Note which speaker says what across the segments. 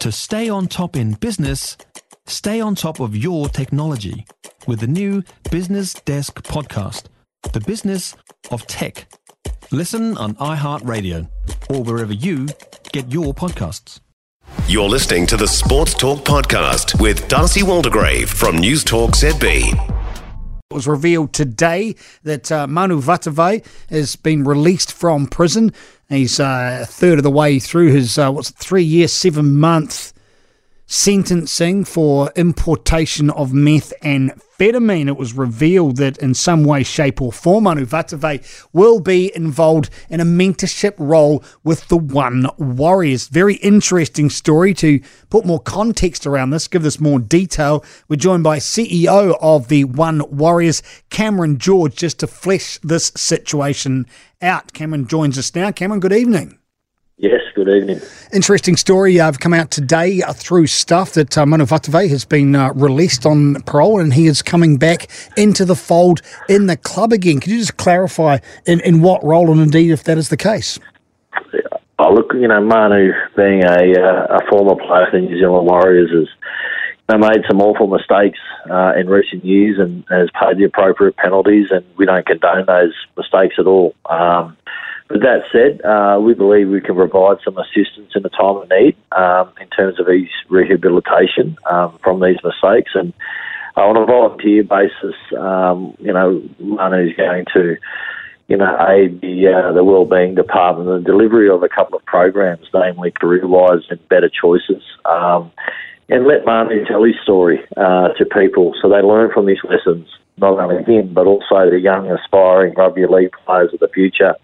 Speaker 1: To stay on top in business, stay on top of your technology with the new Business Desk podcast, The Business of Tech. Listen on iHeartRadio or wherever you get your podcasts.
Speaker 2: You're listening to the Sports Talk Podcast with Darcy Waldegrave from News Talk ZB.
Speaker 3: It was revealed today that uh, Manu Vatuvei has been released from prison. He's uh, a third of the way through his uh, what's three year, seven month sentencing for importation of meth and amphetamine. It was revealed that in some way, shape, or form, Manu Vatuvei will be involved in a mentorship role with the One Warriors. Very interesting story. To put more context around this, give this more detail, we're joined by CEO of the One Warriors, Cameron George, just to flesh this situation out. Cameron joins us now. Cameron, good evening.
Speaker 4: Yes, good evening.
Speaker 3: Interesting story. I've uh, come out today uh, through stuff that uh, Manu Vatuvei has been uh, released on parole and he is coming back into the fold in the club again. Could you just clarify in, in what role and indeed if that is the case?
Speaker 4: Oh, look, you know, Manu being a, uh, a former player for the New Zealand Warriors has you know, made some awful mistakes uh, in recent years and has paid the appropriate penalties, and we don't condone those mistakes at all. Um, but that said, uh, we believe we can provide some assistance in a time of need um, in terms of his rehabilitation um, from these mistakes. And on a volunteer basis, um, you know, Manu is going to, you know, aid the uh, the wellbeing department in the delivery of a couple of programs, namely Career-Wise and Better Choices. Um, and let Manu tell his story uh, to people so they learn from these lessons, not only him, but also the young, aspiring rugby league players of the future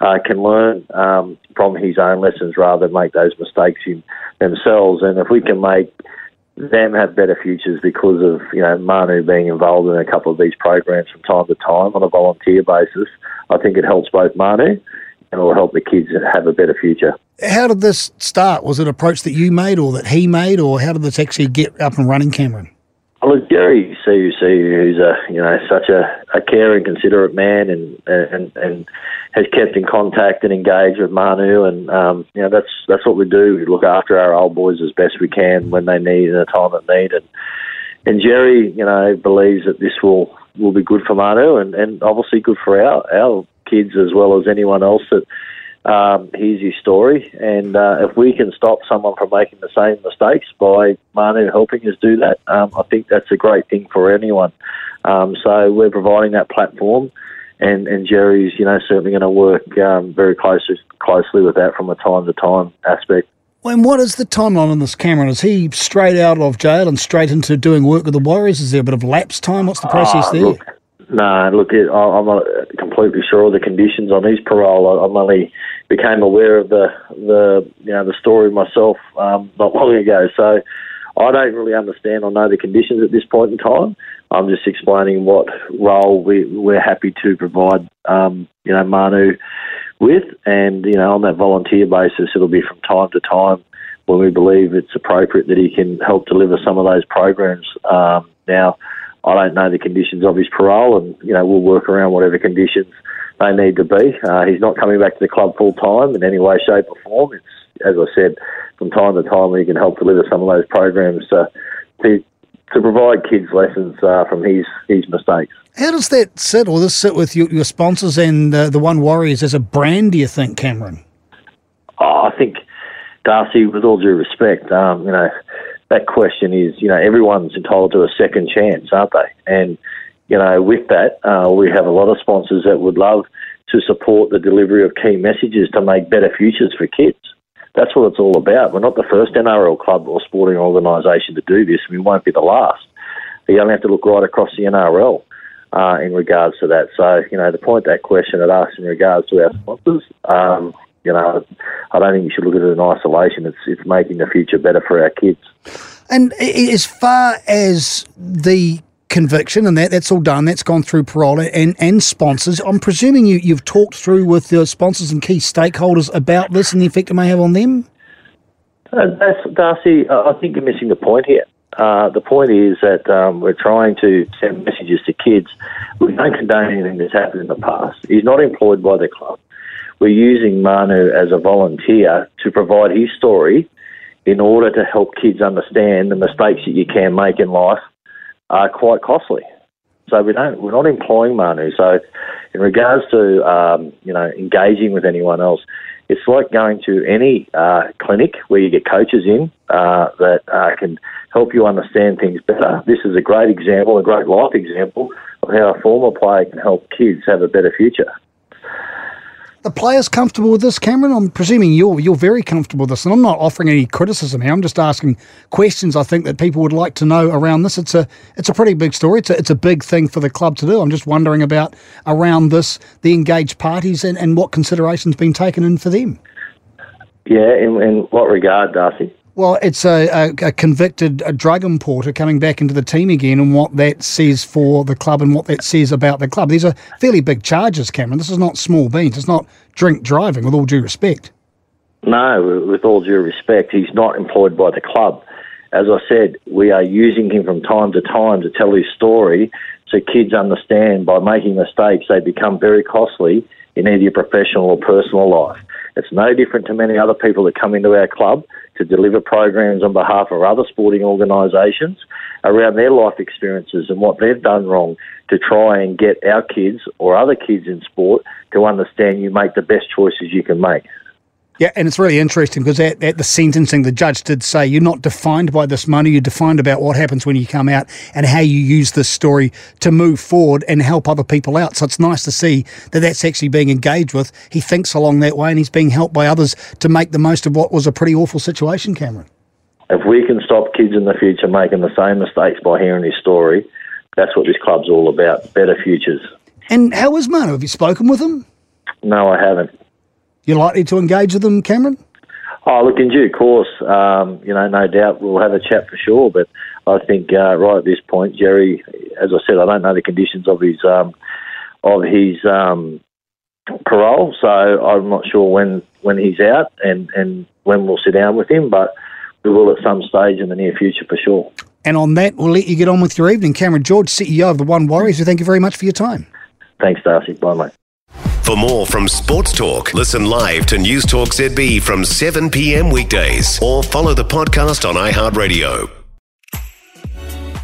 Speaker 4: uh, can learn um, from his own lessons rather than make those mistakes in themselves. And if we can make them have better futures because of you know Manu being involved in a couple of these programs from time to time on a volunteer basis, I think it helps both Manu and it will help the kids have a better future.
Speaker 3: How did this start? Was it an approach that you made or that he made, or how did this actually get up and running, Cameron?
Speaker 4: Well, look, Jerry Seuseu, who's a you know such a, a caring, considerate man, and and and has kept in contact and engaged with Manu, and um, you know that's that's what we do. We look after our old boys as best we can when they need in a time of need, and and Jerry, you know, believes that this will will be good for Manu, and and obviously good for our our kids as well as anyone else that um, here's his story. And uh, if we can stop someone from making the same mistakes by Manu helping us do that, um, I think that's a great thing for anyone. Um, so we're providing that platform, and, and Jerry's, you know, certainly going to work um, very closely closely with that from a time to time aspect.
Speaker 3: And what is the timeline on this, Cameron? Is he straight out of jail and straight into doing work with the Warriors? Is there a bit of lapse time? What's the process uh, there?
Speaker 4: Look, no, look, I'm not completely sure of the conditions on his parole. I'm only became aware of the the you know the story myself um, not long ago. So I don't really understand or know the conditions at this point in time. I'm just explaining what role we, we're happy to provide, um, you know, Manu with, and you know, on that volunteer basis, it'll be from time to time when we believe it's appropriate that he can help deliver some of those programs. Um, now, I don't know the conditions of his parole, and you know, we'll work around whatever conditions they need to be. Uh, he's not coming back to the club full time in any way, shape, or form. It's, as I said, from time to time he can help deliver some of those programs to to, to provide kids lessons uh, from his his mistakes.
Speaker 3: How does that sit, or does this sit with your, your sponsors and uh, the One Warriors as a brand? Do you think, Cameron?
Speaker 4: Oh, I think Darcy, with all due respect, um, you know, that question is, you know, everyone's entitled to a second chance, aren't they? And you know, with that, uh, we have a lot of sponsors that would love to support the delivery of key messages to make better futures for kids. That's what it's all about. We're not the first NRL club or sporting organisation to do this. And we won't be the last. You only have to look right across the NRL uh, in regards to that. So, you know, to point that question at us in regards to our sponsors, um, you know, I don't think you should look at it in isolation. It's it's making the future better for our kids.
Speaker 3: And as far as the conviction and that that's all done that's gone through parole and and sponsors i'm presuming you you've talked through with the sponsors and key stakeholders about this and the effect it may have on them
Speaker 4: uh, that's darcy i think you're missing the point here uh, the point is that um, we're trying to send messages to kids. We don't condone anything that's happened in the past. He's not employed by the club. We're using Manu as a volunteer to provide his story in order to help kids understand the mistakes that you can make in life are quite costly. So we don't we're not employing Manu. So in regards to um, you know engaging with anyone else, it's like going to any uh, clinic where you get coaches in uh, that uh, can help you understand things better. This is a great example, a great life example of how a former player can help kids have a better future
Speaker 3: the players comfortable with this, Cameron? I'm presuming you're you're very comfortable with this, and I'm not offering any criticism here. I'm just asking questions. I think that people would like to know around this. It's a it's a pretty big story. It's a, it's a big thing for the club to do. I'm just wondering about around this, the engaged parties, and, and what considerations been taken in for them.
Speaker 4: Yeah, in, in what regard, Darcy?
Speaker 3: Well, it's a, a, a convicted a drug importer coming back into the team again, and what that says for the club and what that says about the club. These are fairly big charges, Cameron. This is not small beans. It's not drink driving, with all due respect.
Speaker 4: No, with all due respect, he's not employed by the club. As I said, we are using him from time to time to tell his story so kids understand by making mistakes they become very costly in either your professional or personal life. It's no different to many other people that come into our club to deliver programs on behalf of other sporting organisations around their life experiences and what they've done wrong to try and get our kids or other kids in sport to understand you make the best choices you can make.
Speaker 3: Yeah, and it's really interesting because at, at, the sentencing, the judge did say you're not defined by this Manu, you're defined about what happens when you come out and how you use this story to move forward and help other people out. So it's nice to see that that's actually being engaged with. He thinks along that way and he's being helped by others to make the most of what was a pretty awful situation, Cameron.
Speaker 4: If we can stop kids in the future making the same mistakes by hearing his story, that's what this club's all about better futures.
Speaker 3: And how is Manu? Have you spoken with him?
Speaker 4: No, I haven't.
Speaker 3: You're likely to engage with them, Cameron?
Speaker 4: Oh, look, in due course, um, you know, no doubt we'll have a chat for sure. But I think uh, right at this point, Jerry, as I said, I don't know the conditions of his um, of his um, parole, so I'm not sure when when he's out and and when we'll sit down with him. But we will at some stage in the near future for sure.
Speaker 3: And on that, we'll let you get on with your evening. Cameron George, CEO of the One Warriors, thank you very much for your time.
Speaker 4: Thanks, Darcy. Bye, mate.
Speaker 2: For more from Sports Talk, listen live to News Talk ZB from 7 p.m. weekdays or follow the podcast on iHeartRadio.